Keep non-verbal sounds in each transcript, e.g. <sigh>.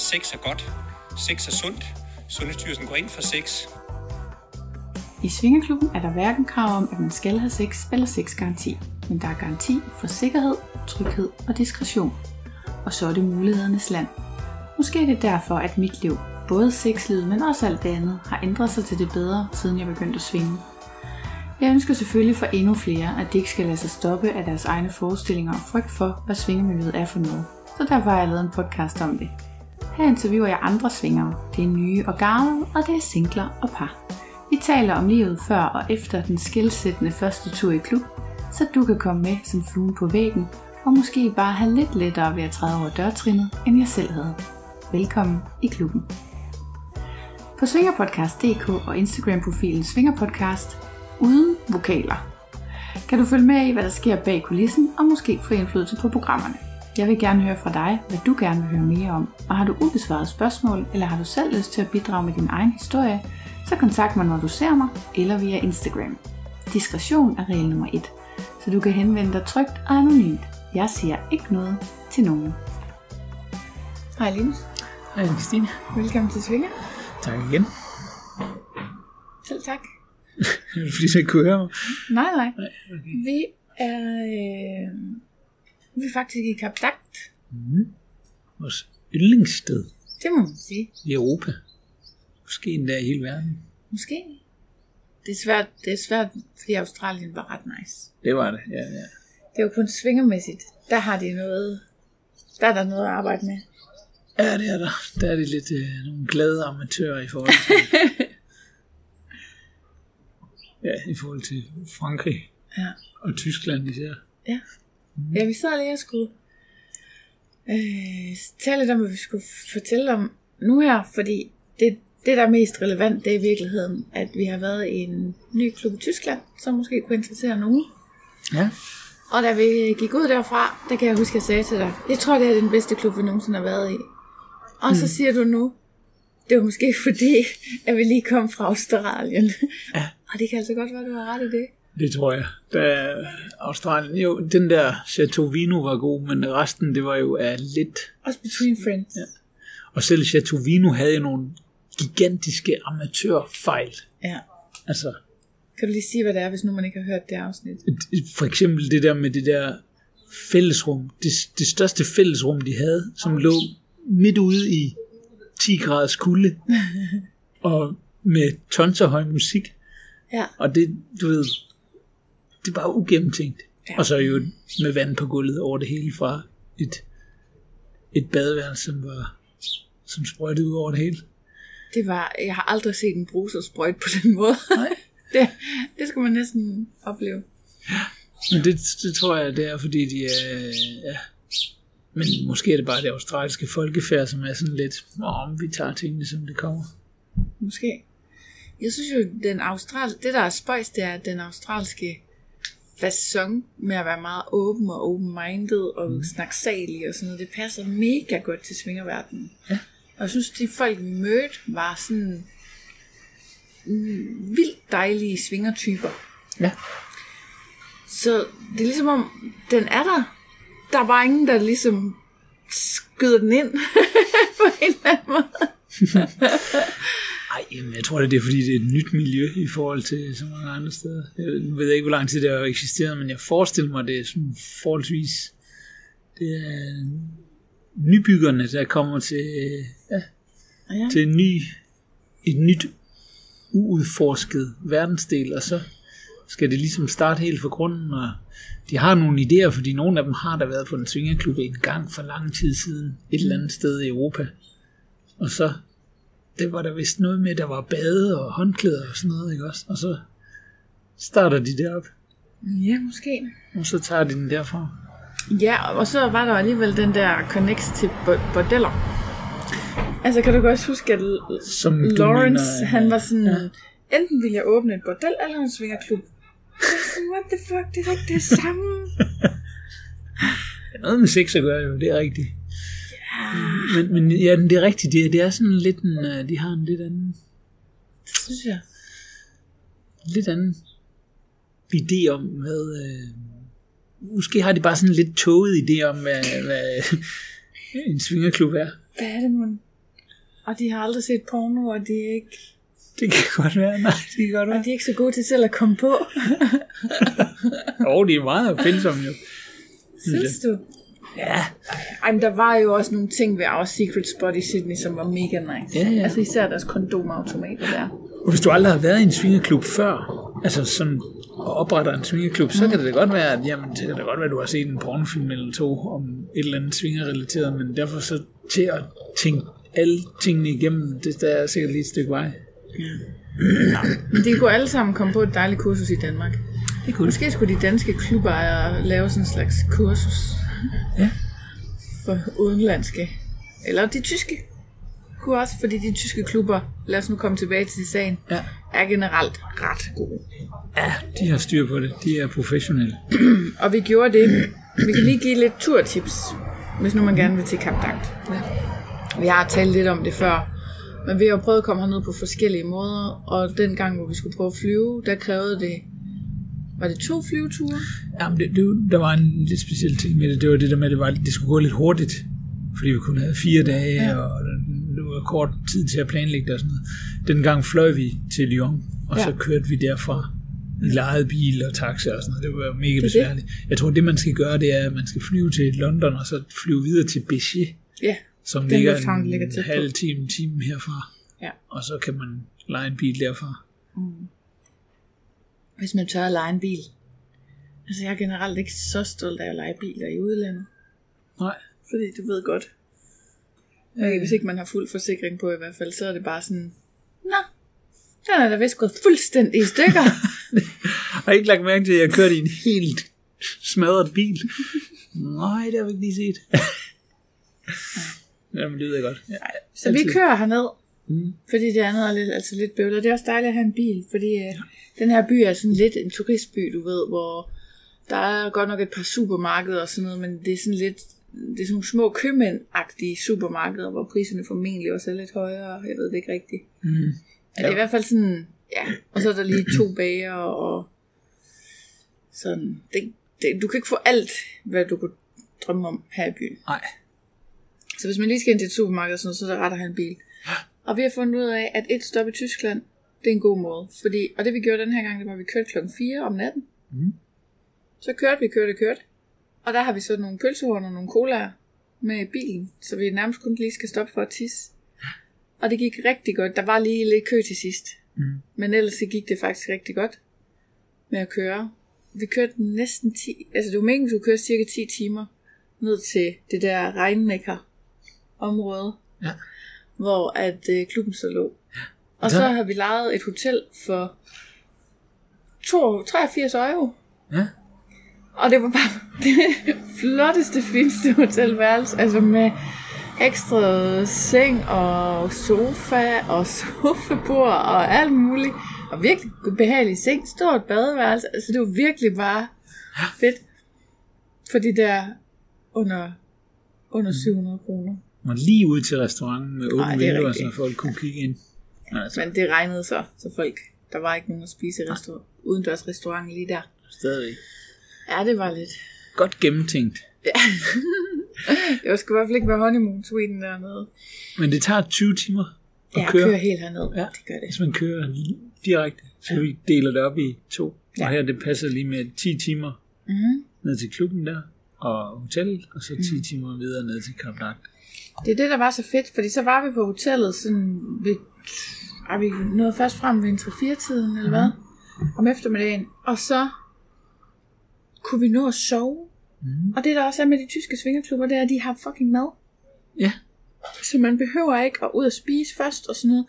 sex er godt, sex er sundt. Sundhedsstyrelsen går ind for sex. I Svingerklubben er der hverken krav om, at man skal have sex eller sexgaranti, men der er garanti for sikkerhed, tryghed og diskretion. Og så er det mulighedernes land. Måske er det derfor, at mit liv, både sexlivet, men også alt det andet, har ændret sig til det bedre, siden jeg begyndte at svinge. Jeg ønsker selvfølgelig for endnu flere, at de ikke skal lade sig stoppe af deres egne forestillinger og frygt for, hvad svingemiljøet er for noget. Så derfor har jeg lavet en podcast om det. Her interviewer jeg andre svingere. Det er nye og gamle, og det er singler og par. Vi taler om livet før og efter den skilsættende første tur i klub, så du kan komme med som fluen på væggen, og måske bare have lidt lettere ved at træde over dørtrinnet, end jeg selv havde. Velkommen i klubben. På svingerpodcast.dk og Instagram-profilen Svingerpodcast uden vokaler kan du følge med i, hvad der sker bag kulissen, og måske få indflydelse på programmerne. Jeg vil gerne høre fra dig, hvad du gerne vil høre mere om, og har du ubesvaret spørgsmål, eller har du selv lyst til at bidrage med din egen historie, så kontakt mig, når du ser mig, eller via Instagram. Diskretion er regel nummer 1, så du kan henvende dig trygt og anonymt. Jeg siger ikke noget til nogen. Hej Linus. Hej Christine. Velkommen til Svinger. Tak igen. Selv tak. <laughs> Er det fordi, du ikke kunne høre mig? Nej, nej. Nej, okay. Vi er, øh, vi er faktisk i Kap Dagt. Mm. Vores yndlingssted Det må man sige. i Europa. Måske endda i hele verden. Måske. Det er svært, det er svært fordi Australien var ret nice. Det var det, ja, ja. Det jo kun svingermæssigt. Der har de noget, der er der noget at arbejde med. Ja, det er der. Der er det lidt øh, nogle glade amatører i forhold til... <laughs> ja, i forhold til Frankrig Ja. og Tyskland især. Ja. Ja, vi sad lige og skulle øh, tale lidt om, hvad vi skulle fortælle om nu her, fordi det, det, der er mest relevant, det er i virkeligheden, at vi har været i en ny klub i Tyskland, som måske kunne interessere nogen. Ja. Og da vi gik ud derfra, der kan jeg huske, at jeg sagde til dig, jeg tror, det er den bedste klub, vi nogensinde har været i. Og Hmm. så siger du nu, det var måske <laughs> fordi, at vi lige kom fra Australien. Ja. Og det kan altså godt være, du har ret i det. Det tror jeg. Da Australien, jo, den der Chateau Vino var god, men resten, det var jo af lidt... Også Between Friends. Ja. Og selv Chateau Vino havde jo nogle gigantiske amatørfejl. ja. Altså, Kan du lige sige, hvad det er, hvis nu man ikke har hørt det afsnit? for eksempel det der med det der fællesrum. Det, det største fællesrum, de havde, som lå midt ude i 10 graders kulde. <laughs> og med tons af høj musik. Ja. Og det, du ved, det var ugennemtænkt. Ja. Ja. Og så jo med vand på gulvet over det hele fra et, et badeværelse, som var som sprøjtede ud over det hele. Det var, jeg har aldrig set en bruser sprøjt på den måde. Nej. <laughs> det, det skulle man næsten opleve. Men det, det tror jeg, det er, fordi de er... Ja. Men måske er det bare det australske folkefærd, som er sådan lidt, om vi tager tingene, som det kommer. Måske. Jeg synes jo, den austral, det der er spøjs, det er, at den australske façon med at være meget åben og open-minded og mm. snaksalig og sådan noget, det passer mega godt til svingerverdenen. Ja. Og jeg synes, de folk, vi mødte, var sådan mm, vildt dejlige svingertyper. Ja. Så det er ligesom om, den er der. Der er bare ingen, der ligesom skyder den ind <laughs> på en eller anden måde. <laughs> Ej, jamen, jeg tror, det er fordi, det er et nyt miljø i forhold til så mange andre steder. Jeg ved ikke, hvor lang tid det har eksisteret, men jeg forestiller mig, det er sådan forholdsvis... Det er nybyggerne, der kommer til, ja, Ja. til en ny, et nyt uudforsket verdensdel, og så skal det ligesom starte helt fra grunden, og de har nogle idéer, fordi nogle af dem har der været på en svingerklub en gang for lang tid siden, et eller andet sted i Europa. Og så, det var der vist noget med, der var bade og håndklæder og sådan noget, ikke også? Og så starter de derop, ja, måske. og så tager de den derfra. Ja, og så var der alligevel den der connects til bo- bordeller. Altså, kan du godt huske, at L- Som Lawrence, mener, han var sådan, ja. enten ville jeg åbne et bordel, eller en svingerklub. Sådan, <laughs> What the fuck, det er ikke det samme. Er <laughs> noget med sex at gøre, jo, det er rigtigt. Men, men ja, det er rigtigt, det er, det er sådan lidt en, øh, de har en lidt anden, Det synes jeg. lidt anden idé om, hvad... Øh, måske har de bare sådan lidt tåget idé om, hvad, hvad en svingerklub er. Hvad er det, man? Og de har aldrig set porno, og de er ikke, Det kan godt være, nej, det kan godt og være. de er ikke så gode til selv at komme på. <laughs> Og de er meget opfindsomme jo. Synes du? Ja. Ej, men der var jo også nogle ting ved Our Secret Spot i Sydney, som var mega nice. Ja, ja. Altså især deres kondomautomater der. Og hvis du aldrig har været i en svingerklub før, altså sådan og opretter en svingerklub, så kan det da godt være, at jamen, det kan da godt være, at du har set en pornofilm eller to om et eller andet svingerrelateret, men derfor så til at tænke alle tingene igennem, det der er sikkert lige et stykke vej. Men de kunne alle sammen komme på et dejligt kursus i Danmark. Det kunne Måske skulle de danske klubejere lave sådan en slags kursus Ja. for udenlandske. Eller de tyske kunne også, fordi de tyske klubber, lad os nu komme tilbage til sagen, Ja. er generelt ret gode. ja, de har styr på det. De er professionelle. Og vi gjorde det. Vi kan lige give lidt turtips, hvis nu man gerne vil til Kap Dagt. Vi har talt lidt om det før, men vi har prøvet at komme herned på forskellige måder, og den gang, hvor vi skulle prøve at flyve, der krævede det, var det to flyveture? Jamen, det, det, der var en lidt speciel ting med det. Det var det der med, at det, var, det skulle gå lidt hurtigt. Fordi vi kun havde fire dage, ja. og det var kort tid til at planlægge det og sådan noget. Den gang fløj vi til Lyon, og ja. så kørte vi derfra lejet bil og taxa og sådan noget. Det var mega det. besværligt. Jeg tror, det man skal gøre, det er, at man skal flyve til London, og så flyve videre til Béziers, Ja, som Den ligger lufthavn en ligger tæt halv time, time herfra. ja. Og så kan man lege en bil derfra. Hvis man tør at lege en bil. Altså, jeg er generelt ikke så stolt af at lege biler i udlandet. Nej. Fordi du ved godt. Øh, hvis ikke man har fuld forsikring på i hvert fald, så er det bare sådan, Nå, den er da vist gået fuldstændig i stykker. <laughs> Jeg har ikke lagt mærke til, at jeg kørte i en helt smadret bil. Nej, det har vi ikke lige set. <laughs> Jamen, det jeg godt. Ja, Så vi altid. kører herned, Mm. fordi det andet er lidt, altså lidt bøvlet. Det er også dejligt at have en bil, fordi øh, den her by er sådan lidt en turistby, du ved, hvor der er godt nok et par supermarkeder og sådan noget, men det er sådan lidt, det er sådan nogle små købmænd-agtige supermarkeder, hvor priserne formentlig også er lidt højere. Jeg ved det ikke rigtigt. Mm. Ja. Det er i hvert fald sådan, ja, og så er der lige to bager og sådan, det, det, du kan ikke få alt, hvad du kunne drømme om her i byen. Nej. Så hvis man lige skal ind til et supermarked, og sådan så er det ret at have en bil. Og vi har fundet ud af, at et stop i Tyskland, det er en god måde. Fordi, og det vi gjorde den her gang, det var, at vi kørte klokken 4 om natten. Mm. Så kørte vi, kørte, kørte. Og der har vi så nogle pølsehorn og nogle colaer med i bilen, så vi nærmest kun lige skal stoppe for at tisse. Og det gik rigtig godt. Der var lige lidt kø til sidst. Mm. Men ellers så gik det faktisk rigtig godt med at køre. Vi kørte næsten 10, altså det var meningen, at vi skulle køre cirka 10 timer ned til det der regnmækker område, Ja. Hvor at øh, klubben så lå. Og Der- så har vi lejet et hotel for 2, 83 euro. Ja. Og det var bare <laughs> det flotteste, fineste hotelværelse. Altså med ekstra seng og sofa og sofabord og alt muligt. Og virkelig behagelig seng. Stort badeværelse. Altså det var virkelig bare fedt. For de der under, under 700 kroner. Og lige ud til restauranten med åbne er vinduer, så folk kunne kigge ind. Men altså, Men det regnede så, så folk, der var ikke nogen at spise i restaurant, udendørs restaurant lige der. stadigvæk. Ja, det var lidt. Godt gennemtænkt. <laughs> Jeg skal i hvert fald ikke være honeymoon suiten dernede. Men det tager 20 timer at Ja, køre. køre helt herned. Ja. Det gør det. Hvis man kører direkte, så vi deler det op i to. Ja. Og her det passer lige med 10 timer Mm-hmm. ned til klubben der, og hotellet, og så 10 Mhm. timer videre ned til Kap. Det er det, der var så fedt, fordi så var vi på hotellet sådan ved, er vi nåede først frem ved en 3-4-tiden, eller hvad? Om eftermiddagen. Og så kunne vi nå at sove. Mm. Og det der også er med de tyske svingerklubber, det er, at de har fucking mad. Ja. Så man behøver ikke at ud og spise først og sådan noget.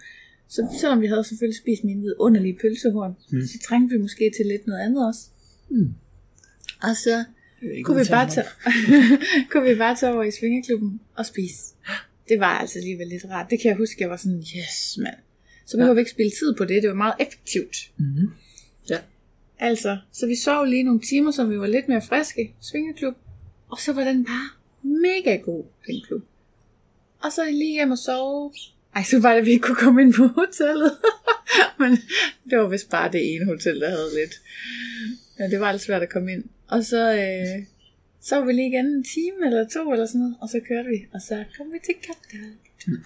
Så selvom vi havde selvfølgelig spist mine vidunderlige pølsehorn, Mm. mm. så trængte vi måske til lidt noget andet også. Mm. Og så ikke kunne vi, bare tage, <laughs> kunne vi bare tage over i svingerklubben og spise. Det var altså alligevel lidt rart. Det kan jeg huske, jeg var sådan, yes mand. Så behøver vi ikke spille tid på det. Det var meget effektivt. mig. Mhm. Ja. Altså, så vi sov lige nogle timer, så vi var lidt mere friske. Svingerklub. Og så var den bare mega god, den klub. Og så lige hjem og sove. Ej, så var det, at vi ikke kunne komme ind på hotellet. <laughs> Men det var vist bare det ene hotel, der havde lidt. Ja, det var lidt svært at komme ind. Og så, øh, Så var vi lige igen en time eller to eller sådan noget, og så kørte vi, og så kom vi til Kapdal.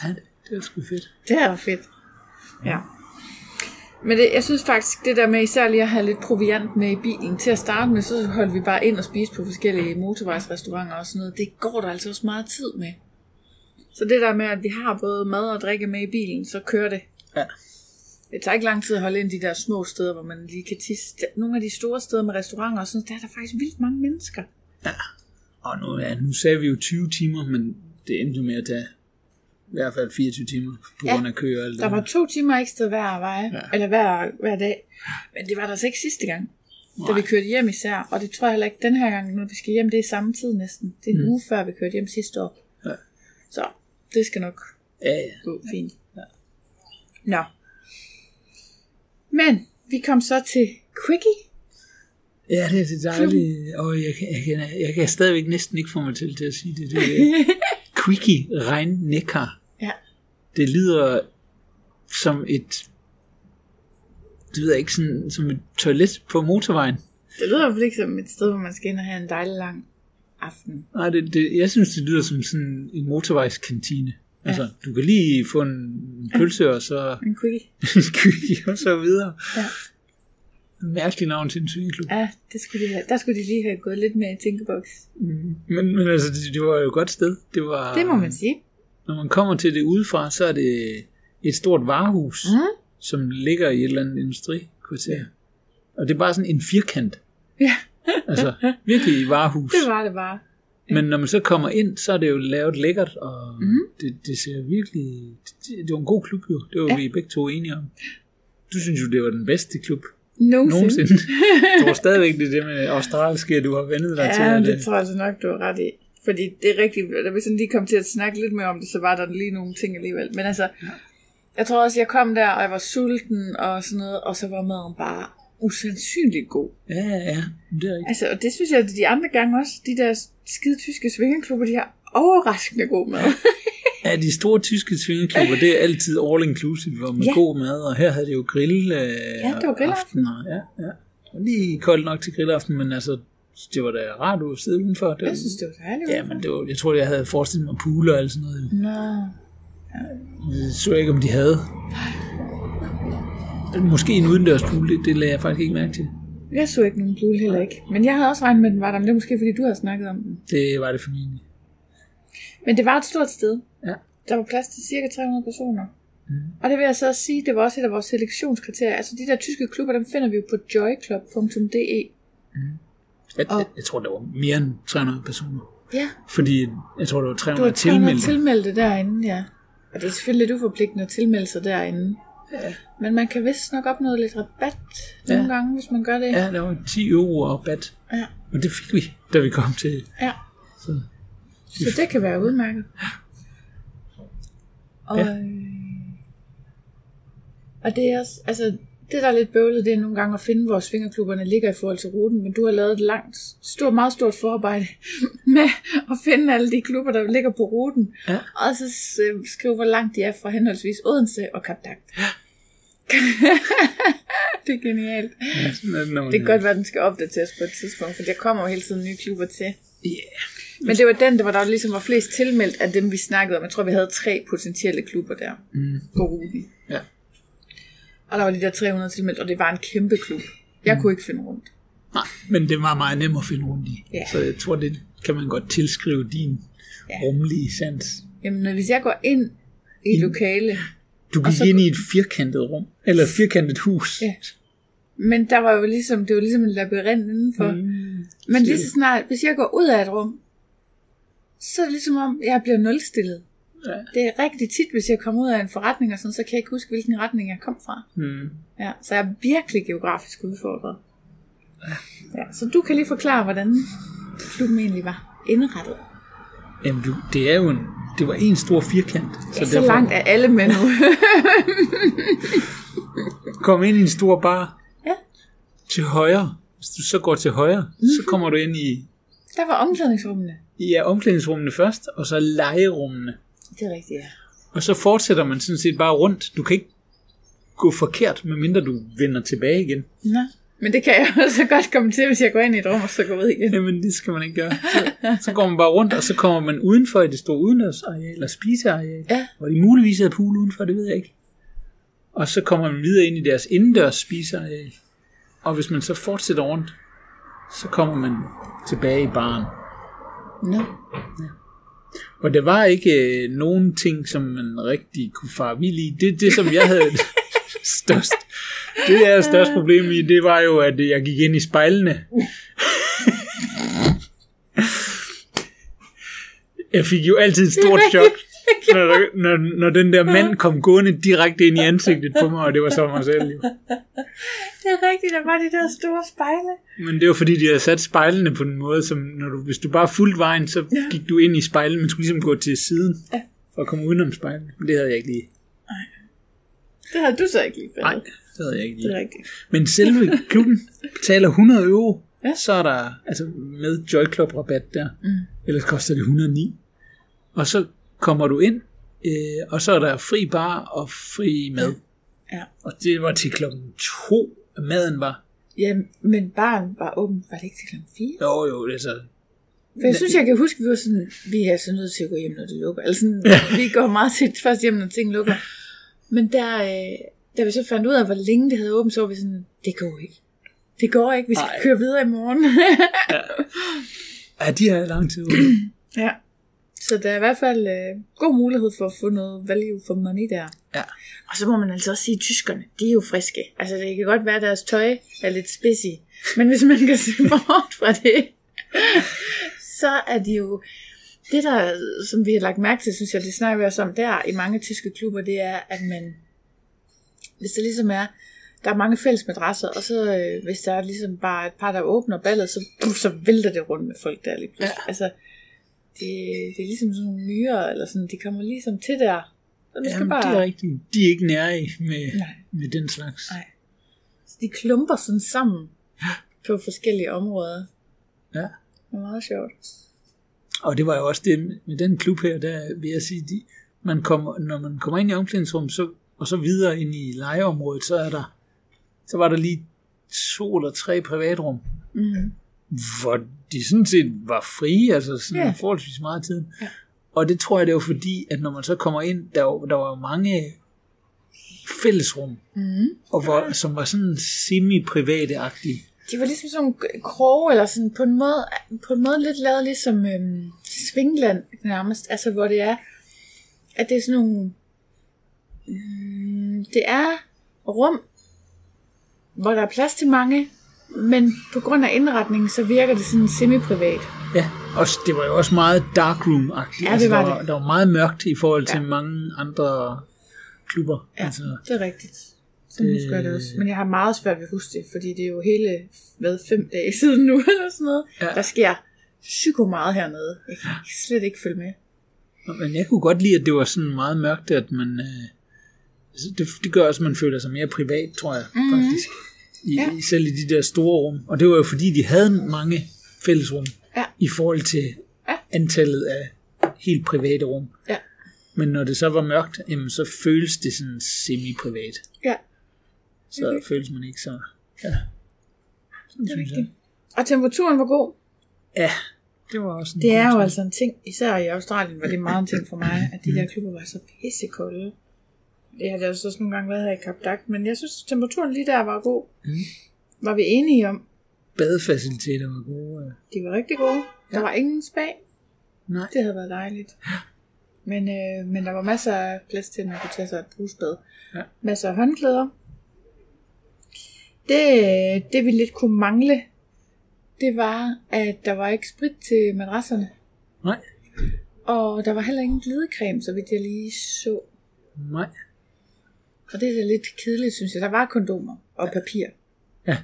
Ja, det, er sgu fedt. Det var fedt. Ja. Men det, jeg synes faktisk, det der med især lige at have lidt proviant med i bilen, til at starte med, så holdt vi bare ind og spiste på forskellige motorvejsrestauranter og sådan noget. Det går der altså også meget tid med. Så det der med, at vi har både mad og drikke med i bilen, så kører det. Ja. Det tager ikke lang tid at holde ind de der små steder, hvor man lige kan tisse. Nogle af de store steder med restauranter og sådan der er der faktisk vildt mange mennesker. Og nu, ja, nu sagde vi jo 20 timer, men det endte jo med at tage i hvert fald 24 timer på Ja. grund af køer. og alt Der var to timer ekstra hver vej, Ja. ja. eller hver, hver dag. Men det var der så ikke sidste gang, da vi Nej. kørte hjem især. Og det tror jeg heller ikke den her gang, når vi skal hjem, det er samme tid næsten. Det er en mm. uge før, vi kørte hjem sidste år. Ja. Så det skal nok Ja, ja. gå fint. Ja. Nå. Men vi kom så til Quickie. Ja, det er det dejligt. Og jeg kan, jeg, kan, jeg kan stadigvæk næsten ikke få mig til, til at sige det. det er <laughs> Quickie Rhein Neckar. Ja. Det lyder som et, det jeg ikke, sådan, som et toilet på motorvejen. Det lyder i hvert fald ikke som et sted, hvor man skal ind og have en dejlig lang aften. Nej, det, det, jeg synes, det lyder som sådan en motorvejskantine. Ja. Altså, du kan lige få en pølse, og så <laughs> En Quickie. en Quickie, og så videre. Ja. Mærkelig navn til en cykelklub. Ja, det skulle de have. der skulle de lige have gået lidt mere i tænkeboks. Men, men altså, det, det var jo et godt sted. Det, var, Det må man sige. Når man kommer til det udefra, så er det et stort varehus, Mm. som ligger i et eller andet industrikvarter. Og det er bare sådan en firkant. Ja, Altså, virkelig et varehus. <laughs> det var det bare. Men når man så kommer ind, så er det jo lavet lækkert, og mm. det, det ser virkelig... Det, det var en god klub jo, det var ja. Ja. vi begge to enige om. Du synes jo, det var den bedste klub Nogensinde. nogensinde. <laughs> jeg tror stadigvæk, det er det med australske, du har vendet dig til. Ja, at det tror jeg altså nok, du har ret i. Fordi det er rigtigt, da vi sådan lige kom til at snakke lidt mere om det, så var der lige nogle ting alligevel. Men altså, jeg tror også, jeg kom der, og jeg var sulten og sådan noget, og så var maden bare usandsynligt god. Ja, ja, ja. Det er rigtigt. Altså, og det synes jeg, at de andre gange også, de der skide tyske svingerklubber, de har overraskende god mad. Ja, de store tyske svingeklubber, det er altid all inclusive, hvor med ja. God mad, og her havde det jo grill øh, Ja, det var grillaften. aftener. Ja, ja. Og lige koldt nok til grillaften, men altså, det var da rart at sidde udenfor. Det var, Jeg synes, det var dejligt. ja, men det var, jeg tror, jeg havde forestillet mig pool og alt sådan noget. Nå, Jeg så ikke, om de havde. Måske en udendørs pool, det, det lagde jeg faktisk ikke mærke til. jeg så ikke nogen pool heller ikke. Men jeg havde også regnet med, at den var der, men det er måske, fordi du havde snakket om den. Det var det formentlig. Men det var et stort sted. Ja. Der var plads til cirka 300 personer. Mm. Og det vil jeg så også sige, det var også et af vores selektionskriterier. Altså de der tyske klubber, dem finder vi jo på joyclub.de. Jeg, Og- jeg, jeg tror, der var mere end 300 personer. Ja, Fordi jeg tror, der var du 300 har 300 tilmeldte. tilmeldte derinde, ja. Og det er selvfølgelig lidt uforpligtende at tilmelde sig derinde. Ja. Men man kan vist nok opnå lidt rabat nogle Ja. gange, hvis man gør det. Ja, der var 10 euro og bat. ja. Og det fik vi, da vi kom til. ja. Så. Så det kan være udmærket. Og, Ja. ja. og det er også, altså, det der er lidt bøvlet, det er nogle gange at finde, hvor svingerklubberne ligger i forhold til ruten, men du har lavet et langt, stort, meget stort forarbejde <laughs> med at finde alle de klubber, der ligger på ruten, Ja. og så øh, skrive, hvor langt de er fra henholdsvis Odense og Kapdag. <laughs> det er genialt. Ja, er det, Det kan godt være, at den skal opdateres på et tidspunkt, for der kommer jo hele tiden nye klubber til. Ja. Men det var den, der var der ligesom var flest tilmeldt af dem, vi snakkede om. Jeg tror, vi havde tre potentielle klubber der Mm. på ruten. Og der var de der 300 tilmeldt, og det var en kæmpe klub. Jeg mm. kunne ikke finde rundt. Nej, men det var meget nemt at finde rundt i. Ja. Så jeg tror, det kan man godt tilskrive din Ja. rummelige sans. Jamen, når- hvis jeg går ind i et lokale, Du gik så- ind i et firkantet rum, eller et firkantet hus. Ja. men der var jo ligesom, det var ligesom en labyrint indenfor. Mm. Men lige så snart, hvis jeg går ud af et rum, så er det ligesom om, jeg bliver nulstillet. Ja. Det er rigtig tit, hvis jeg kommer ud af en forretning og sådan, så kan jeg ikke huske, hvilken retning jeg kom fra. Mm. Ja, så jeg er virkelig geografisk udfordret. Ja, så du kan lige forklare, hvordan klubben egentlig var indrettet. Jamen, du, det er jo en, det var en stor firkant. Så, ja, så langt er alle med nu. <laughs> Kom ind i en stor bar. Ja. Til højre. Hvis du så går til højre, mm-hmm. så kommer du ind i, Der var omklædningsrummene. i ja, omklædningsrummene først, og så legerummene. Det er rigtigt, ja. Og så fortsætter man sådan set bare rundt. Du kan ikke gå forkert, medmindre du vender tilbage igen. Nå. Men det kan jeg <laughs> også godt komme til, hvis jeg går ind i et rum, og så går ud igen. Jamen, det skal man ikke gøre. Så, så går man bare rundt, og så kommer man udenfor i det store udendørsareal, eller spiseareal. Ja. Hvor de muligvis er pool udenfor, det ved jeg ikke. Og så kommer man videre ind i deres indendørs spiseareal. Og hvis man så fortsætter rundt, så kommer man tilbage i baren. Nå. Og der var ikke øh, nogen ting, som man rigtig kunne fare vild i. Det, det som jeg havde <laughs> størst, det er størst problem i, det var jo, at jeg gik ind i spejlene. Jeg fik jo altid et stort chok, når, når, når den der mand kom gående direkte ind i ansigtet på mig, og det var så mig selv. Jo. Det er rigtigt, der var de der store spejle. Men det var fordi, de havde sat spejlene på en måde, som når du, hvis du bare fulgte vejen, så Ja. gik du ind i spejlet, men skulle ligesom gå til siden Ja. for at komme udenom spejlene. Men det havde jeg ikke lige. Det havde du så ikke lige Nej, fattet. det havde jeg ikke Det er lige. rigtigt. Men selve klubben <laughs> betaler 100 euro, Ja. så er der, altså med Joy Club rabat der, Mm. ellers koster det 109. Og så kommer du ind, øh, og så er der fri bar og fri mad. Ja. Og det var til klokken to, at maden var. Ja, men barn var åben. Var det ikke til klokken 4? Jo, jo, det er så... For jeg synes, jeg kan huske, at vi var sådan, vi er så nødt til at gå hjem, når det lukker. Altså sådan, vi går meget tit først hjem, når ting lukker. Men der, øh, da vi så fandt ud af, hvor længe det havde åbent, så var vi sådan, det går ikke. Det går ikke, vi skal Nej. køre videre i morgen. Ja, <laughs> de har lang tid ude. ja. Så der er i hvert fald øh, god mulighed for at få noget value for money der. Ja. Og så må man altså også sige, at tyskerne, de er jo friske. Altså det kan godt være, at deres tøj er lidt spidsy. Men hvis man kan <laughs> se bort fra det, så er de jo... Det der, som vi har lagt mærke til, synes jeg, det snakker vi også om der i mange tyske klubber, det er, at man, hvis der ligesom er, der er mange fælles madrasser, og så øh, hvis der er ligesom bare et par, der åbner ballet, så, puff, så vælter det rundt med folk der lige pludselig. Ja. Altså, det, det er ligesom sådan nogle myrer, eller sådan, de kommer ligesom til der. Så du skal bare... det er rigtigt. De er ikke nære med, Nej. med den slags. Nej. Så de klumper sådan sammen på forskellige områder. Ja. Det er meget sjovt. Og det var jo også det med den klub her, der vil jeg sige, de, man kommer, når man kommer ind i omklædningsrummet, så, og så videre ind i legeområdet, så er der, så var der lige to eller tre privatrum, Mm. Hvor de sådan set var frie, altså sådan Ja. forholdsvis meget tid. Ja. Og det tror jeg, det var fordi, at når man så kommer ind, der var, der var mange fællesrum, Mm. og hvor, som var sådan semi-private-agtige. De var ligesom sådan kroge, eller sådan på en måde, på en måde lidt lavet ligesom øhm, Svingland nærmest. Altså hvor det er, at det er sådan nogle, mm, det er rum, hvor der er plads til mange, men på grund af indretningen, så virker det sådan semi-privat. Ja, og det var jo også meget darkroom-agtigt. Ja, det var der, var, det. der var meget mørkt i forhold til Ja. mange andre klubber. Ja, Altså, det er rigtigt. Så det... husker jeg det også. Men jeg har meget svært ved at huske det, fordi det er jo hele, hvad, fem dage <laughs> siden nu, eller sådan noget. Ja. Ja. Der sker psyko meget hernede. Jeg kan slet ikke følge med. men jeg kunne godt lide, at det var sådan meget mørkt, at man... Øh, altså, det, det gør også, at man føler sig mere privat, tror jeg, Mhm. mm-hmm. faktisk. I, Ja. Selv i de der store rum. Og det var jo fordi, de havde mange fællesrum Ja. i forhold til Ja. antallet af helt private rum. Ja. Men når det så var mørkt, jamen, så føles det sådan semi-privat. Ja, Så Okay. føles man ikke så... Ja. Det er rigtigt. Og temperaturen var god. Ja, det var også en Det er jo altså en ting, især i Australien var det meget en ting for mig, at de der klubber var så pissekolde. Det har det også nogle gange været her i Kap men jeg synes, temperaturen lige der var god. Mm. Var vi enige om. Badefaciliteter var gode. øh. De var rigtig gode. Der var ingen spag. Nej. Det havde været dejligt. Men, øh, men der var masser af plads til, at man kunne tage sig et brusbad. Ja. Masser af håndklæder. Det, det vi lidt kunne mangle, det var, at der var ikke sprit til madrasserne. Nej. Og der var heller ingen glidecreme, så vidt jeg lige så. Nej. Og det er lidt kedeligt, synes jeg. Der var kondomer og papir. Ja.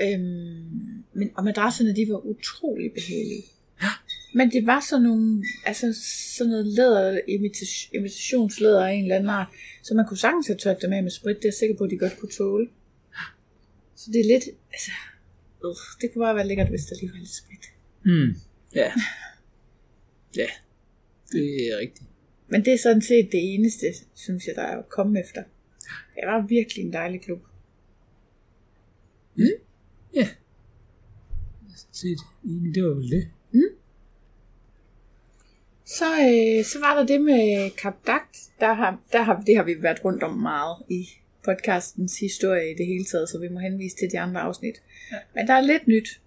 Øhm, men, og madrasserne, de var utrolig behagelige. Men det var sådan nogle, altså sådan noget læder, imitation, imitationslæder af en eller anden art, så man kunne sagtens have tørt dem af med sprit, det er jeg sikker på, at de godt kunne tåle. Så det er lidt, altså, øh, det kunne bare være lækkert, hvis der lige var lidt sprit. Mm. Ja. Ja. Det er rigtigt. Men det er sådan set det eneste, synes jeg, der er at komme efter. Det var virkelig en dejlig klub. Ja. Set. Det var vel det. Så, øh, så var der det med Kap Dagt. Der har, der har, det har vi været rundt om meget i podcastens historie i det hele taget, så vi må henvise til de andre afsnit. Ja. Men der er lidt nyt.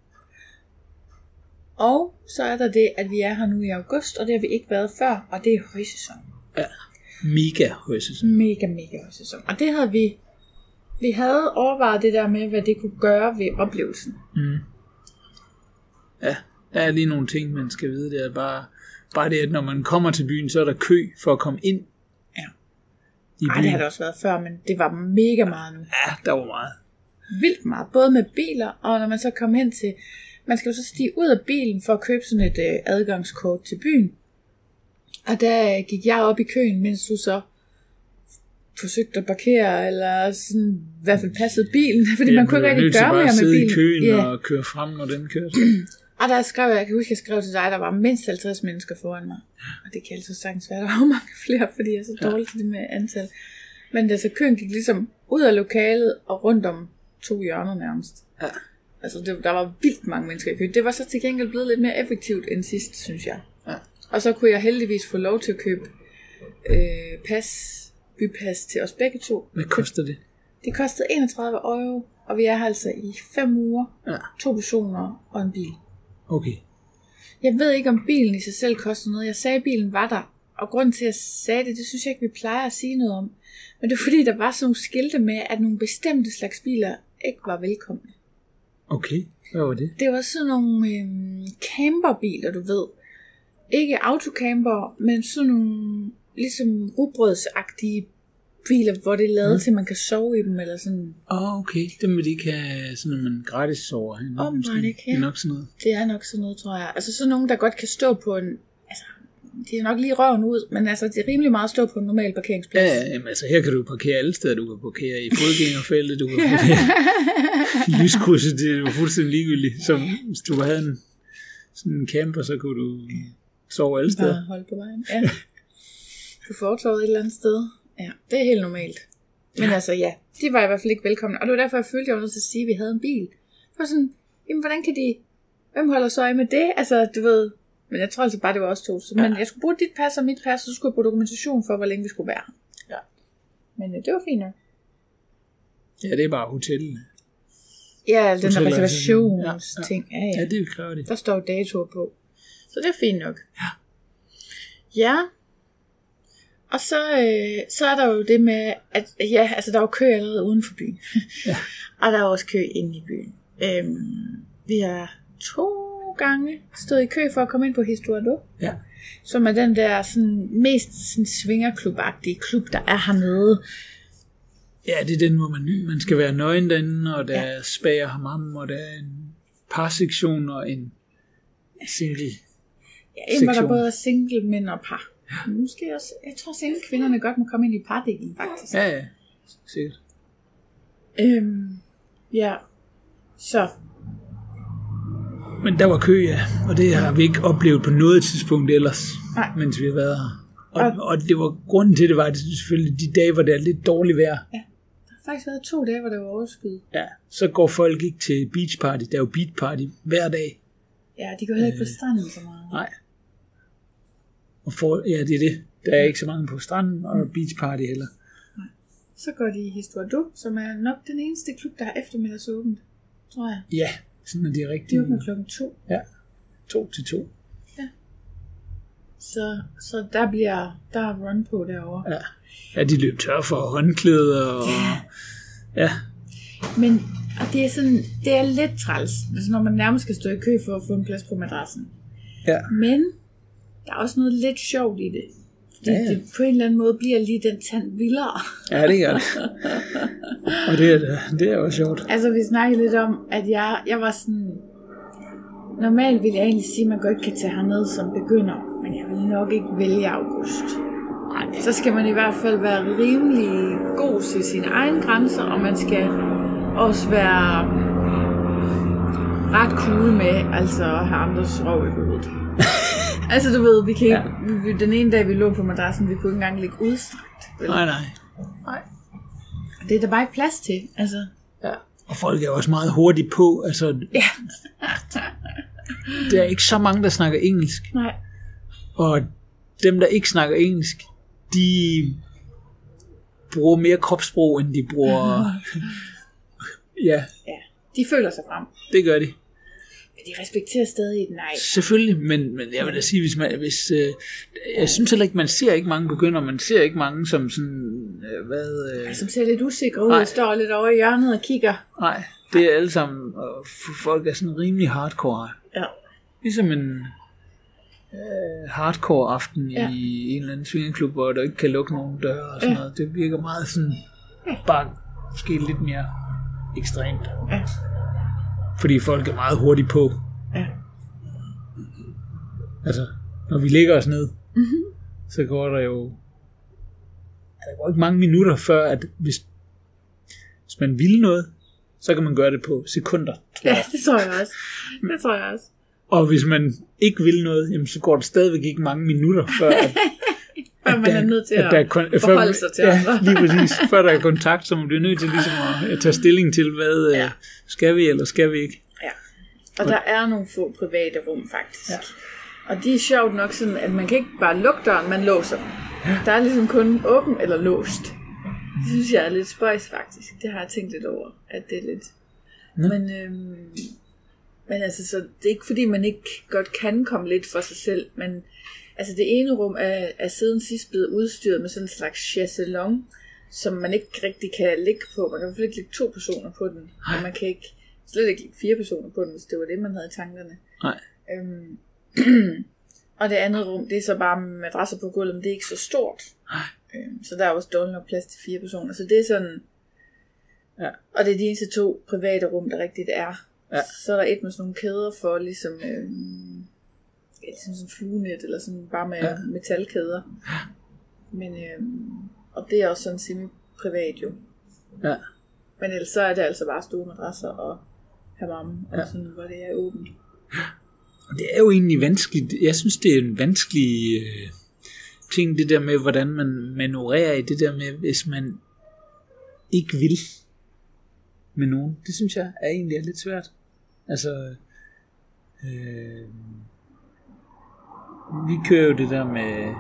Og så er der det, at vi er her nu i august, og det har vi ikke været før, og det er højsæson. Ja. Mega højsæson. Mega, mega højsæson. Og det havde vi, vi havde overvejet det der med, hvad det kunne gøre ved oplevelsen. Mm. Ja, der er lige nogle ting, man skal vide. Det er bare, bare det, at når man kommer til byen, så er der kø for at komme ind Ja. i byen. det har det også været før, men det var mega meget nu. Ja, der var meget. vildt meget, både med biler, og når man så kom hen til, man skal jo så stige ud af bilen for at købe sådan et øh, adgangskort til byen. Og der øh, gik jeg op i køen, mens du så forsøgte at parkere, eller sådan, i hvert fald passede bilen, <laughs> fordi Ja, man kunne ikke rigtig gøre mere med bilen. i køen Ja. og køre frem, når den kørte. <clears throat> Og der skrev jeg, jeg kan huske, jeg skrev til dig, der var mindst 50 mennesker foran mig. Og det kan altid sagtens være, der var <laughs> mange flere, fordi jeg er så dårlig til det med antal. Men altså, køen gik ligesom ud af lokalet og rundt om to hjørner nærmest. Ja. Altså, det, der var vildt mange mennesker i køen. Det var så til gengæld blevet lidt mere effektivt end sidst, synes jeg. Ja. Og så kunne jeg heldigvis få lov til at købe øh, pas, bypas til os begge to. Hvad koster det? Det kostede 31 euro, og vi er her altså i 5 uger, Ja. to personer og en bil. Okay. Jeg ved ikke, om bilen i sig selv koster noget. Jeg sagde, at bilen var der. Og grunden til, at jeg sagde det, det synes jeg ikke, vi plejer at sige noget om. Men det er fordi, der var sådan nogle skilte med, at nogle bestemte slags biler ikke var velkomne. Okay. Hvad var det? Det var sådan nogle øhm, camperbiler, du ved. Ikke autocamper, men sådan nogle ligesom rugbrødsagtige biler, hvor det er lavet mm. til, at man kan sove i dem, eller sådan. Åh, oh, okay. Dem vil de ikke have sådan, at man gratis sover hen. Åbenbart ikke, ja. Det er nok sådan noget. Det er nok sådan noget, tror jeg. Altså sådan nogle, der godt kan stå på en... Altså, de er nok lige røven ud, men altså, det er rimelig meget at stå på en normal parkeringsplads. Ja, ja, jamen, altså her kan du parkere alle steder. Du kan parkere i fodgængerfeltet, du kan parkere i <laughs> lyskrydset. Det er jo fuldstændig ligegyldigt. Så hvis du havde en, sådan en camper, så kunne du sove alle steder. Bare holde på vejen. Ja. På fortorvet et eller andet sted. Ja, det er helt normalt. Men altså ja, de var i hvert fald ikke velkomne. Og det var derfor, jeg følte, jeg var nødt til at sige, at vi havde en bil. Det var sådan, jamen hvordan kan de... Hvem holder så øje med det? Altså, du ved... Men jeg tror altså bare, det var os to. Så, men jeg skulle bruge dit pas og mit pas, og så skulle jeg bruge dokumentation for, hvor længe vi skulle være. Ja. Men øh, det var fint nok. Ja, det er bare hotellet. Ja, den der Hoteller, reservationsting. Ja, ja. Ja, det kræver det. Der står datoer på. Så det er fint nok. Ja. Ja. Og så, øh, så er der jo det med, at ja, altså der er jo kø allerede uden for byen. Ja. <laughs> og der er også kø inde i byen. Øhm, vi har to gange stået i kø for at komme ind på Historiado, Ja. som er den der sådan, mest sådan, svingerklubagtige klub, der er hernede. Ja, det er den, hvor man, man skal være nøgen derinde, og der ja. er spag og hammam, og der er en parsektion og en single. Ja, inden var der både single mænd og par. Måske også, jeg tror selv, kvinderne godt må komme ind i pardelen, faktisk. Ja, ja, sikkert. Øhm, ja, så Men der var kø, ja, og det har vi ikke oplevet på noget tidspunkt ellers, Nej. mens vi har været her. Og, og det var grunden til det var, at det selvfølgelig de dage, hvor det er lidt dårligt vejr, der har faktisk været to dage, hvor der var overskud. ja, så går folk ikke til beach party. Der er jo beach party hver dag. Ja, de går heller ikke på stranden så meget. Nej. Og for, ja, det er det. Der er ikke så mange på stranden, og beach party heller. Så går de i Historiado, som er nok den eneste klub, der har eftermiddagsåbent, tror jeg. Ja, sådan er de De rigtige. åbner klokken to, Ja, to til to. så, så der bliver der er run på derovre. Ja. ja, de løb tør for håndklæder og... Ja, Men og det er sådan, det er lidt træls, altså når man nærmest skal stå i kø for at få en plads på madrassen. ja. Men der er også noget lidt sjovt i det. Fordi Ja, det på en eller anden måde bliver lige den tand vildere. Ja, det gør det. <laughs> Og det er, det er også sjovt. Altså, vi snakkede lidt om, at jeg, jeg var sådan... Normalt ville jeg egentlig sige, at man godt kan tage herned som begynder, men jeg vil nok ikke vælge august. Ej, så skal man i hvert fald være rimelig god til sine egne grænser, og man skal også være ret cool med altså at have andres røv i hovedet. <laughs> altså du ved, vi kan ikke, vi, vi- den ene dag vi lå på madrassen, vi kunne ikke engang ligge udstrakt. vel? Nej, nej. Det er der bare ikke plads til. Altså, Ja. Og folk er også meget hurtigt på. Altså, Ja. der er ikke så mange, der snakker engelsk. Nej. Og dem, der ikke snakker engelsk, de bruger mere kropssprog, end de bruger... ja, Ja. De føler sig frem. det gør de. De respekterer stadig et nej. Selvfølgelig, men, men jeg vil da sige, hvis man, hvis, øh, jeg synes heller ikke, man ser ikke mange begynder, man ser ikke mange som sådan, øh, hvad, øh, Som ser lidt usikre ud, Nej. står lidt over i hjørnet og kigger. nej, det er alle sammen, og folk er sådan rimelig hardcore. Ja. Ligesom en øh, hardcore aften Ja. i en eller anden svingeklub, hvor der ikke kan lukke nogen døre og sådan Ja. noget. Det virker meget sådan, bare måske lidt mere ekstremt. Ja. Fordi folk er meget hurtigt på. Ja. Altså, når vi ligger os ned, Mhm. så går der jo der går ikke mange minutter før, at hvis, hvis man vil noget, så kan man gøre det på sekunder. Tror ja, jeg. <laughs> det tror jeg også. Det tror jeg også. Og hvis man ikke vil noget, jamen, så går det stadigvæk ikke mange minutter, før, at, <laughs> Før man der- er nødt til at der at kon- forholde sig til ja, andre. lige præcis. Før der er kontakt, så man bliver nødt til ligesom at, at tage stilling til, hvad Ja. ja. skal vi eller skal vi ikke. Ja. Og der er nogle få private rum, faktisk. Ja. Og de er sjovt nok sådan, at man kan ikke bare lukke døren, man låser den. Der er ligesom kun åben eller låst. Det synes jeg er lidt spøjs, faktisk. Det har jeg tænkt lidt over, at det er lidt... Nå. Men, øhm, men altså, så det er ikke fordi, man ikke godt kan komme lidt for sig selv, men altså det ene rum er, er siden sidst blevet udstyret med sådan en slags chaiselong, som man ikke rigtig kan ligge på. Man kan i hvert fald ikke ligge to personer på den, og man kan ikke slet ikke ligge fire personer på den, hvis det var det, man havde i tankerne. Nej. Øhm, <clears throat> og det andet rum, det er så bare madrasser på gulvet, men det er ikke så stort. Øhm, så der er også dårligt nok plads til fire personer. Så det er sådan... Ja. Og det er de eneste to private rum, der rigtigt er. Ja. Så er der et med sådan nogle kæder for ligesom... Øhm, ligesom sådan en fluenet, eller sådan bare med Ja. ja. metalkæder. Men, øhm, og det er også sådan semi-privat jo. Ja. Men ellers så er det altså bare store madrasser og hammam, og Ja. sådan, hvor det er åbent. Og det er jo egentlig vanskeligt. Jeg synes, det er en vanskelig øh, ting, det der med, hvordan man manøvrerer i det der med, hvis man ikke vil med nogen. Det synes jeg er egentlig er lidt svært. Altså, øh, vi kører jo det der med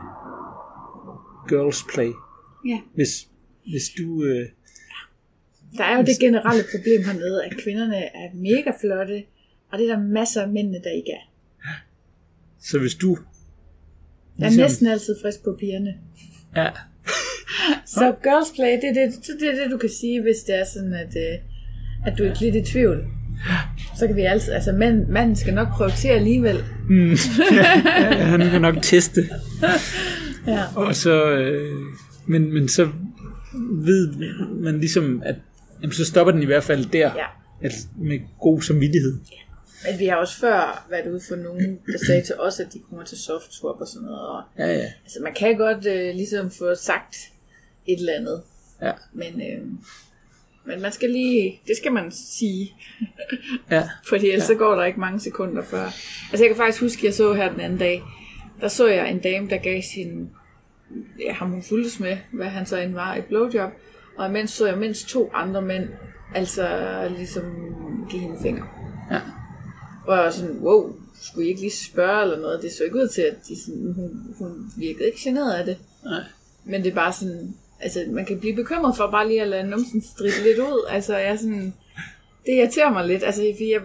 girls play. Ja. Hvis, hvis du... Øh, Der er jo det generelle problem hernede, at kvinderne er mega flotte, og det er der masser af mændene, der ikke er. så hvis du... Der er næsten altid frisk på pigerne. Ja, <laughs> Så girls play, det er det, det, er det, du kan sige, hvis det er sådan, at, øh, at du er lidt i tvivl. Så kan vi altid, altså mand, manden skal nok prøve til alligevel. mm, <laughs> ja, han kan nok teste. Ja. Og så, øh, men, men så ved man ligesom, at jamen, så stopper den i hvert fald der, ja. altså med god samvittighed. Men vi har også før været ude for nogen, der sagde til os, at de kommer til soft swap og sådan noget. Og, Ja, ja, altså man kan godt øh, ligesom få sagt et eller andet. ja, Men, øh, men man skal lige, det skal man sige. ja, Fordi ellers så går der ikke mange sekunder før. Altså jeg kan faktisk huske, at jeg så her den anden dag, der så jeg en dame, der gav sin, ja, ham hun fulgtes med, hvad han så end var, et blowjob. Og imens så jeg mindst to andre mænd, altså ligesom give hende fingre. ja, Og jeg var sådan, wow, skulle I ikke lige spørge eller noget? Det så ikke ud til, at de sådan, hun, hun virkede ikke generet af det. nej, Men det er bare sådan, altså man kan blive bekymret for bare lige at lade numsen stribe lidt ud. Altså jeg er sådan, det irriterer mig lidt. Altså fordi jeg,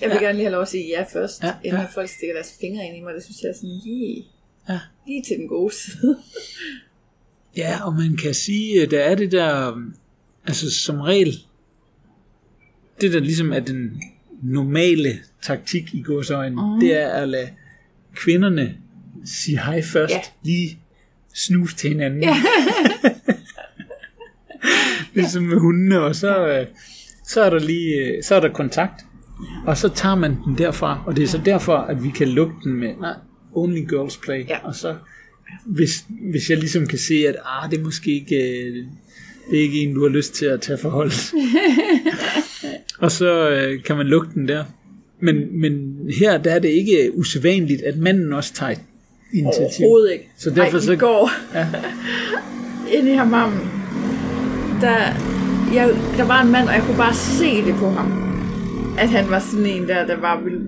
jeg vil Ja. gerne lige have lov at sige ja først, Ja, inden ja. folk stikker deres fingre ind i mig. Det synes jeg er sådan lige, ja. lige til den gode side. Ja, og man kan sige, at der er det der, altså som regel, det der ligesom er den normale taktik i gåsøjne, mm. det er at lade kvinderne sige hej først, Ja. lige snuse til hinanden. Ja. <laughs> ligesom med hundene, og så, øh, så er der lige, øh, så er der kontakt, og så tager man den derfra, og det er så derfor, at vi kan lukke den med, nej, only girls play, Ja. og så hvis, hvis jeg ligesom kan se, at ah, det er måske ikke, øh, det er ikke en, du har lyst til at tage forhold. <laughs> og så øh, kan man lukke den der. Men, men her der er det ikke usædvanligt, at manden også tager initiativ. Overhovedet ikke. Så derfor Ej, så- i går, Ja. <laughs> inde i hammammen, der, jeg, der var en mand, og jeg kunne bare se det på ham. At han var sådan en der, der bare ville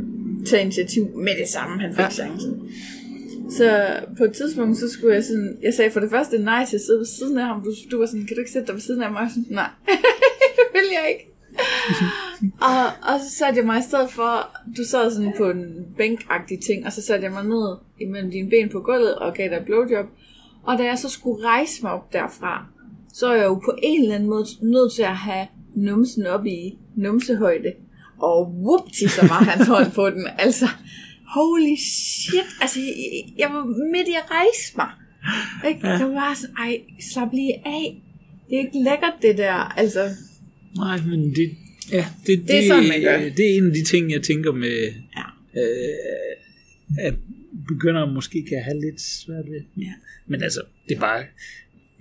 tage initiativ med det samme, han fik ja. chancen. Så på et tidspunkt, så skulle jeg sådan, jeg sagde for det første nej til at sidde ved siden af ham. Du, du var sådan, kan du ikke sætte dig ved siden af mig? Og sådan, nej, <laughs> det vil jeg ikke. Og, og så satte jeg mig i stedet for, du sad sådan på en bænkagtig ting, og så satte jeg mig ned imellem dine ben på gulvet og gav dig et blowjob. Og da jeg så skulle rejse mig op derfra, så er jeg jo på en eller anden måde nødt til at have numsen op i numsehøjde. Og whoopty, så var hans hånd på den. Altså, holy shit. Altså, jeg, jeg var midt i at rejse mig. Ikke? Ja. Det var sådan, ej, slap lige af. Det er ikke lækkert, det der. Altså, Nej, men det, ja, det, det, Det er sådan, man gør. det er en af de ting, jeg tænker med, Ja. øh, at begynder måske kan have lidt svært ved. Ja. Men altså, det er bare,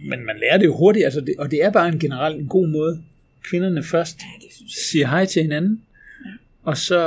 men man lærer det jo hurtigt, altså det, og det er bare en generelt en god måde. Kvinderne først ja, siger hej til hinanden, Ja. og så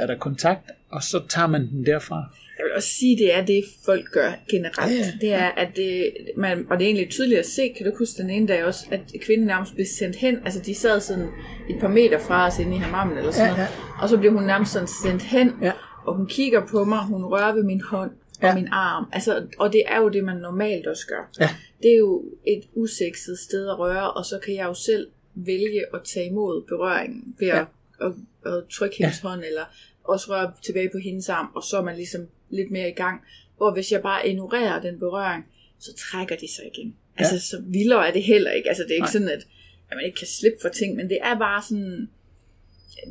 er der kontakt, og så tager man den derfra. Jeg vil også sige, det er det, folk gør generelt. Ja, ja. Det er, at det, man, og det er egentlig tydeligt at se, kan du huske den ene dag også, at kvinden nærmest blev sendt hen, altså de sad sådan et par meter fra os inde i hammammen eller sådan Ja, noget, og så blev hun nærmest sådan sendt hen, Ja. og hun kigger på mig, hun rører ved min hånd og Ja. min arm, altså, og det er jo det, man normalt også gør. Ja. Det er jo et usekset sted at røre, og så kan jeg jo selv vælge at tage imod berøringen ved at, at, at trykke hendes hånd, eller også røre tilbage på hendes arm, og så er man ligesom lidt mere i gang. Hvor hvis jeg bare ignorerer den berøring, så trækker de sig igen. Altså, så vildere er det heller ikke. Altså, det er ikke Nej. sådan, at, at man ikke kan slippe for ting, men det er bare sådan,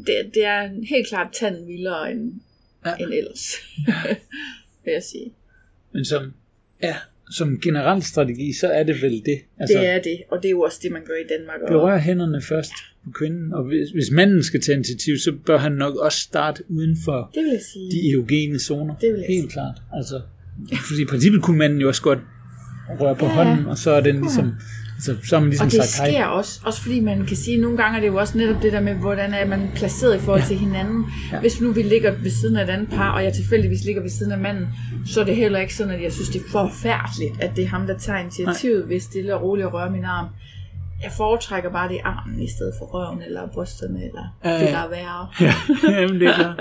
det, det er helt klart tanden vildere end, Ja. ja. end ellers, <laughs> vil jeg sige. Men som, ja, som generel strategi, så er det vel det. Altså, det er det, og det er jo også det, man gør i Danmark. Og, berør hænderne først på kvinden, og hvis, hvis manden skal tage initiativ, så bør han nok også starte uden for det vil jeg sige. de erogene zoner. Det vil jeg Helt klart. Altså, fordi i princippet kunne manden jo også godt røre på ja. hånden, og så er den ligesom, altså, så har man ligesom Og det sagt hej. sker også, også fordi man kan sige, at nogle gange er det jo også netop det der med, hvordan er man placeret i forhold ja. til hinanden. Ja. Hvis nu vi ligger ved siden af et andet par, og jeg tilfældigvis ligger ved siden af manden, så er det heller ikke sådan, at jeg synes, det er forfærdeligt, at det er ham, der tager initiativet ved stille og roligt at røre min arm. Jeg foretrækker bare det i armen, i stedet for røven, eller brysterne, eller ja, det, der er værre. <laughs> Ja, jamen det er klart.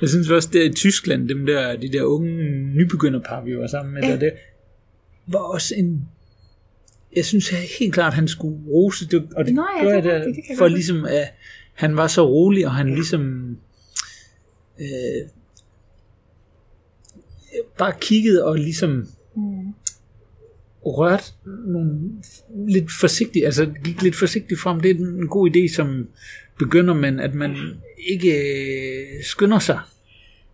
Jeg synes også, det er i Tyskland, dem der, de der unge nybegynderpar, vi var sammen med, Ja. der, det var også en... Jeg synes helt klart, han skulle rose det, og det Nå ja, gør det jeg rigtigt, det jeg for ligesom, at han var så rolig, og han ligesom øh, bare kiggede og ligesom Mm. rørt nogle, lidt forsigtigt, altså gik lidt forsigtigt frem. Det er en god idé som begynder man, at man ikke øh, skynder sig.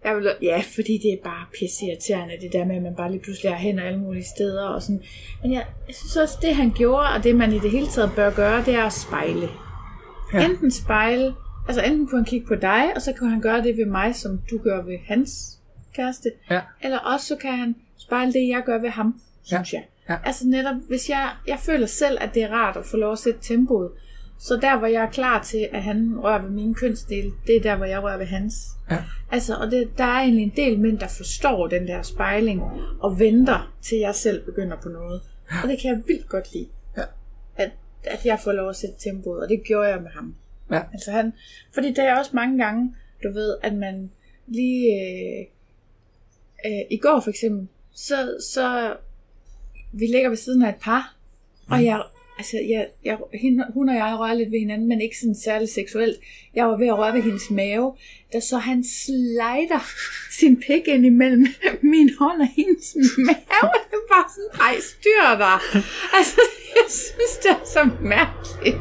Jeg vil, ja, fordi det er bare pisse irriterende, det der med, at man bare lige pludselig har hænder alle mulige steder. Og sådan. Men jeg, jeg synes også, det han gjorde, og det man i det hele taget bør gøre, det er at spejle. Ja. Ja. Enten spejle, altså enten kunne han kigge på dig, og så kunne han gøre det ved mig, som du gør ved hans kæreste. Ja. Eller også så kan han spejle det, jeg gør ved ham, synes jeg. Ja. Altså netop, hvis jeg, jeg føler selv, at det er rart at få lov at sætte tempoet. Så der, hvor jeg er klar til, at han rører ved mine kønsdele, det er der, hvor jeg rører ved hans. Ja. Altså, og det, der er egentlig en del mænd, der forstår den der spejling, og venter, til jeg selv begynder på noget. Og det kan jeg vildt godt lide. Ja. At, at jeg får lov at sætte tempoet, og det gjorde jeg med ham. Ja. Altså han, fordi der er også mange gange, du ved, at man lige... Øh, øh, I går for eksempel, så, så vi ligger ved siden af et par, og jeg, altså, jeg, jeg, hende, hun og jeg rører lidt ved hinanden, men ikke sådan særligt seksuelt. Jeg var ved at røre ved hendes mave, da så han slider sin pik ind imellem <laughs> min hånd og hendes mave. Det bare sådan, ej, styr dig. Altså, jeg synes, det er så mærkeligt.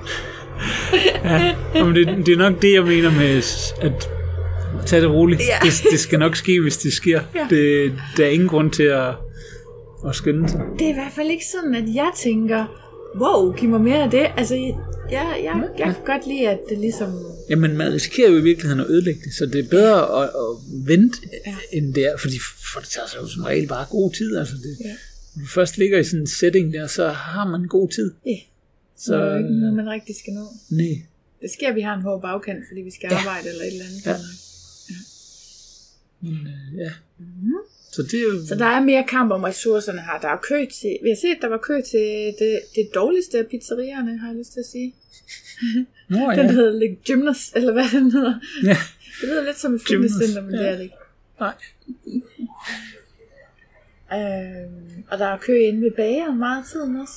Ja, men det, det er nok det, jeg mener med at tage det roligt. Ja. Det, det skal nok ske, hvis det sker. Ja. Det, der er ingen grund til at, at skynde sig. Det er i hvert fald ikke sådan, at jeg tænker, wow, giv mig mere af det. Altså, jeg, jeg, jeg, jeg kan godt lide, at det ligesom... Jamen, man risikerer jo i virkeligheden at ødelægge det, så det er bedre at, at vente, Ja. end det er, fordi for det tager sig jo som regel bare god tid. Altså det, Ja. Når du først ligger i sådan en setting der, så har man god tid. Ja, Så, så det er jo ikke noget, man rigtig skal nå. nej. Det sker, at vi har en hård bagkant, fordi vi skal Ja. arbejde eller et eller andet. Ja. Ja. Men, øh, ja. Så det er. Så der er mere kamp om ressourcerne her. Der er kø til... Vi har set, der var kø til det, det dårligste af pizzerierne, har jeg lyst til at sige. Nå <laughs> Den ja. hedder like, Gymnast, eller hvad den hedder. ja. Det lyder lidt som et fitnesscenter, men ja. det er det ikke. Nej. <laughs> Øhm, og der er kø inde ved bageren meget af tiden også.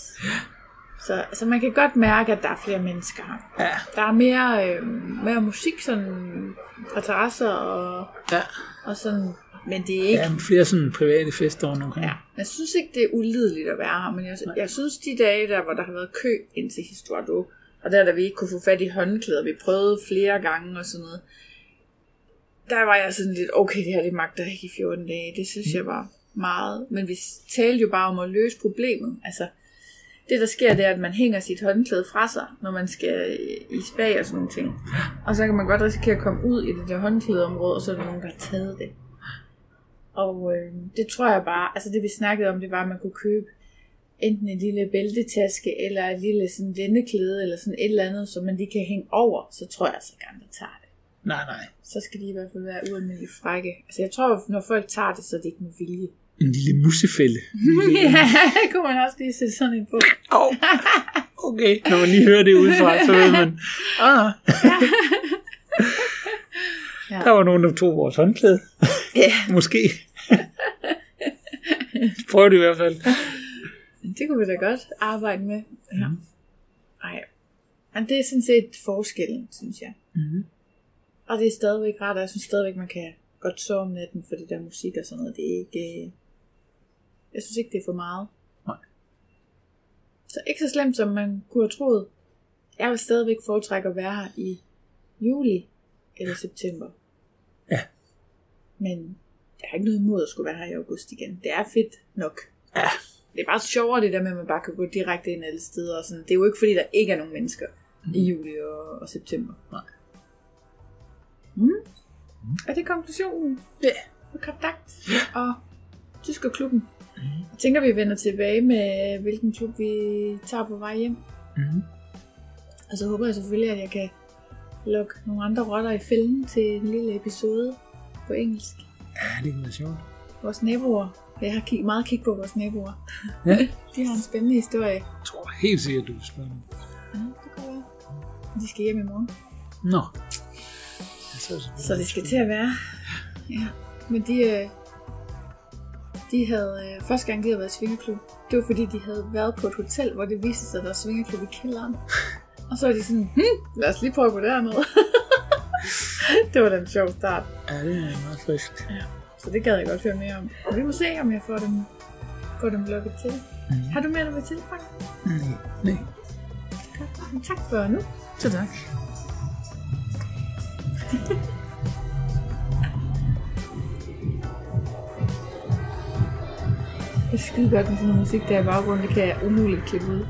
Så altså, man kan godt mærke, at der er flere mennesker her. Ja. Der er mere, øh, mere musik sådan fra terrasser og, Ja. og sådan. Men det er ikke... ja, flere sådan private fester rundt omkring. Ja, jeg synes ikke, det er ulideligt at være her, men jeg, jeg synes, de dage der, hvor der har været kø ind til Histuardo, og der, da vi ikke kunne få fat i håndklæder, vi prøvede flere gange og sådan noget, der var jeg sådan lidt, okay, det her det magter ikke i 14 dage, det synes jeg var meget, men vi talte jo bare om at løse problemet, altså, det der sker, det er, at man hænger sit håndklæde fra sig, når man skal i spa og sådan nogle ting. Og så kan man godt risikere at komme ud i det der håndklædeområde, og så er der nogen, der har taget det. Og øh, det tror jeg bare, altså det vi snakkede om, det var, at man kunne købe enten en lille bæltetaske, eller et lille sådan lændeklæde, eller sådan et eller andet, som man lige kan hænge over, så tror jeg så gerne, der tager det. Nej, nej. Så skal de i hvert fald være ualmindeligt frække. Altså jeg tror, når folk tager det, så er det ikke med vilje. En lille musefælde. <laughs> ja, det kunne man også lige sætte sådan en på. Oh. Okay, når man lige hører det udefra, så ved man, ah, <laughs> Ja. der var nogen, der tog vores håndklæde. Ja, Måske. Prøv det i hvert fald. det kunne vi da godt arbejde med. Ja. Ej. Men det er sådan set forskellen, synes jeg. Mhm. Og det er stadigvæk rart, og jeg synes stadigvæk, man kan godt sove om natten, for det der musik og sådan noget, det er ikke... øh, Jeg synes ikke, det er for meget. Nej. Så ikke så slemt, som man kunne have troet. Jeg vil stadigvæk foretrække at være her i juli eller september. Men jeg har ikke noget imod at skulle være her i august igen. Det er fedt nok. Ja. Det er bare sjovere det der med, at man bare kan gå direkte ind alle steder. Og sådan. Det er jo ikke fordi, der ikke er nogen mennesker mm. i juli og, og september. Nej. Mm. Mm. Er det konklusionen? Ja. På Kapdagt og Tyskerklubben. Mm. Jeg tænker, vi vender tilbage med, hvilken klub vi tager på vej hjem. Mhm. Og så håber jeg selvfølgelig, at jeg kan lukke nogle andre rotter i fælden til en lille episode på engelsk. Ja, det kan være sjovt. Vores naboer. Jeg har kig, meget kig på vores naboer. <laughs> Ja. De har en spændende historie. Jeg tror helt sikkert, du vil spørge. Ja, det kan være. De skal hjem i morgen. Nå. Så, er det Så det skal til at være. Ja. Men de, øh, de havde, øh, første gang de havde været i svingerklub, det var fordi, de havde været på et hotel, hvor det viste sig, at der var svingerklub i kælderen. <laughs> Og så var de sådan, hm, lad os lige prøve at gå derned. <laughs> <laughs> det var den sjov start. Ja, det er meget friskt. Så det gad jeg godt høre mere om. Og vi må se, om jeg får dem, får dem lukket til. Mm. Har du mere, du vil tilføje? Nej, nej. Men Tak for nu. Så tak. <laughs> Det er skide godt med sådan noget musik, der er i baggrunden. Det kan jeg umuligt klippe ud.